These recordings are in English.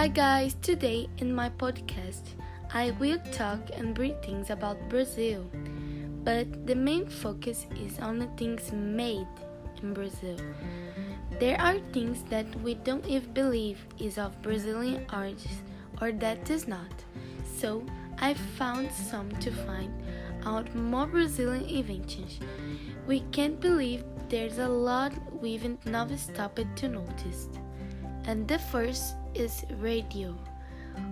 Hi guys, today in my podcast I will talk and bring things about Brazil. But the main focus is on the things made in Brazil. There are things that we don't even believe is of Brazilian origin or that is not. So I found some to find out more Brazilian inventions. We can't believe there's a lot we've never stopped to notice. And the first is radio.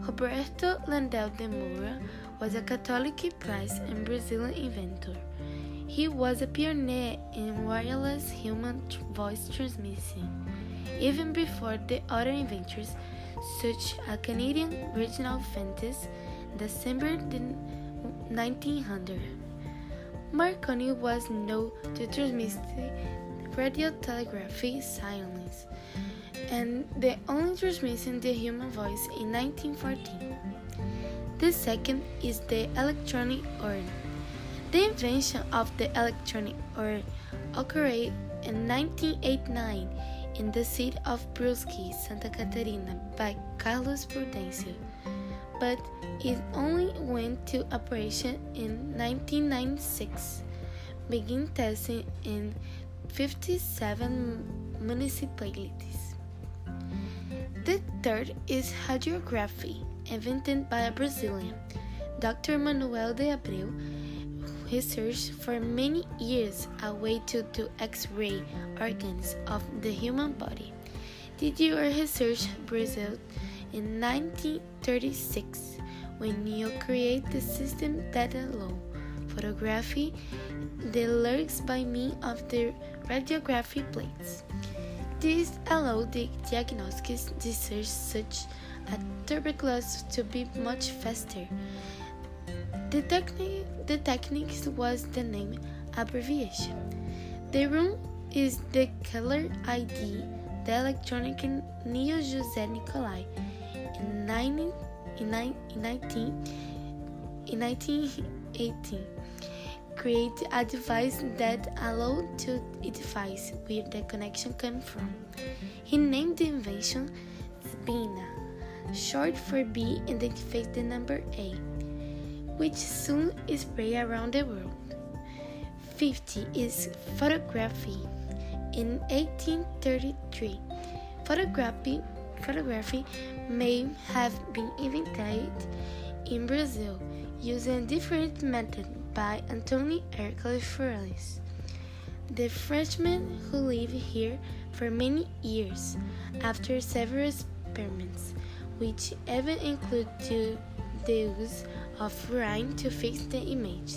Roberto Landell de Moura was a Catholic priest and Brazilian inventor. He was a pioneer in wireless human voice transmission, even before the other inventors, such as Canadian Reginald Fessenden, December 1900. Marconi was known to transmit radio telegraphy silence and the only transmission the human voice in 1914. The second is the electronic urn. The invention of the electronic urn occurred in 1989 in the city of Brusque, Santa Catarina by Carlos Prudencio, but it only went to operation in 1996, begin testing in 57 municipalities. Third is radiography, invented by a Brazilian, Dr. Manuel de Abreu, who researched for many years a way to do X-ray organs of the human body. Did your research Brazil in 1936 when you create the system that allow photography the lyrics by means of the radiography plates. This allowed the diagnostic research such as tuberculosis to be much faster. The, techni- the technique was the name abbreviation. The room is the color ID, the electronic Nelio Jose Nicolai in, 19, in, 19, in 1918 create a device that allowed to device where the connection came from. He named the invention SBINA, short for B identifies the number A, which soon spread around the world. 50 is photography. In 1833, photography, photography may have been invented in Brazil using different methods by Antoni Hercules Florence, the Frenchman who lived here for many years after several experiments, which even included the use of fluorine to fix the image.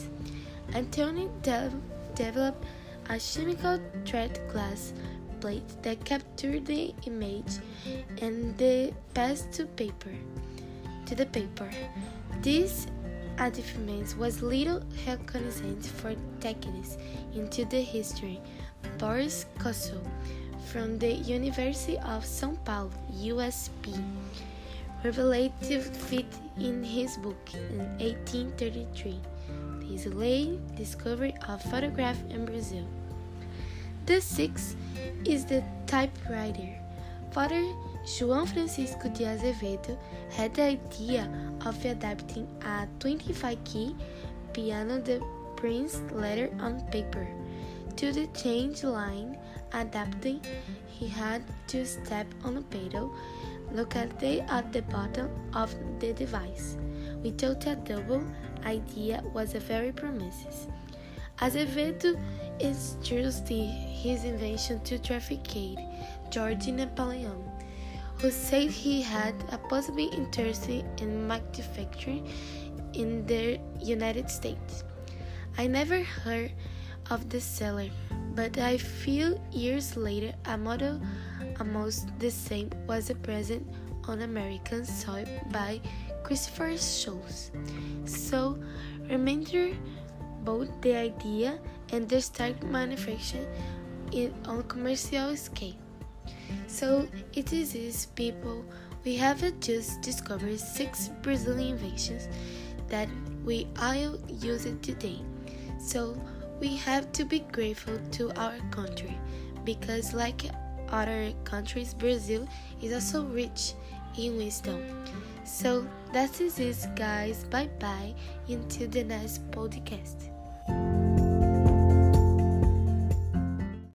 Antoni de developed a chemical thread glass plate that captured the image and the passed to paper to the paper. This advancement was little recognized for decades into the history. Boris Kossoy from the University of São Paulo, USP, revelative fit in his book in 1833, The late Discovery of Photograph in Brazil. The sixth is the typewriter. Father João Francisco de Azevedo had the idea of adapting a 25 key piano the prince letter on paper. To the change line adapting, he had to step on a pedal located at the bottom of the device. Without a double idea was a very promising. Azevedo introduced his invention to trafficate George Napoleon who said he had a possible interest in manufacturing in the United States. I never heard of the seller, but a few years later, a model almost the same was present on American soil by Christopher Sholes. So, remember both the idea and the start manufacturing on commercial scale. So it is this people we have just discovered six Brazilian inventions that we all use it today. So we have to be grateful to our country because like other countries Brazil is also rich in wisdom. So that is it, guys. Bye bye. Until the next podcast.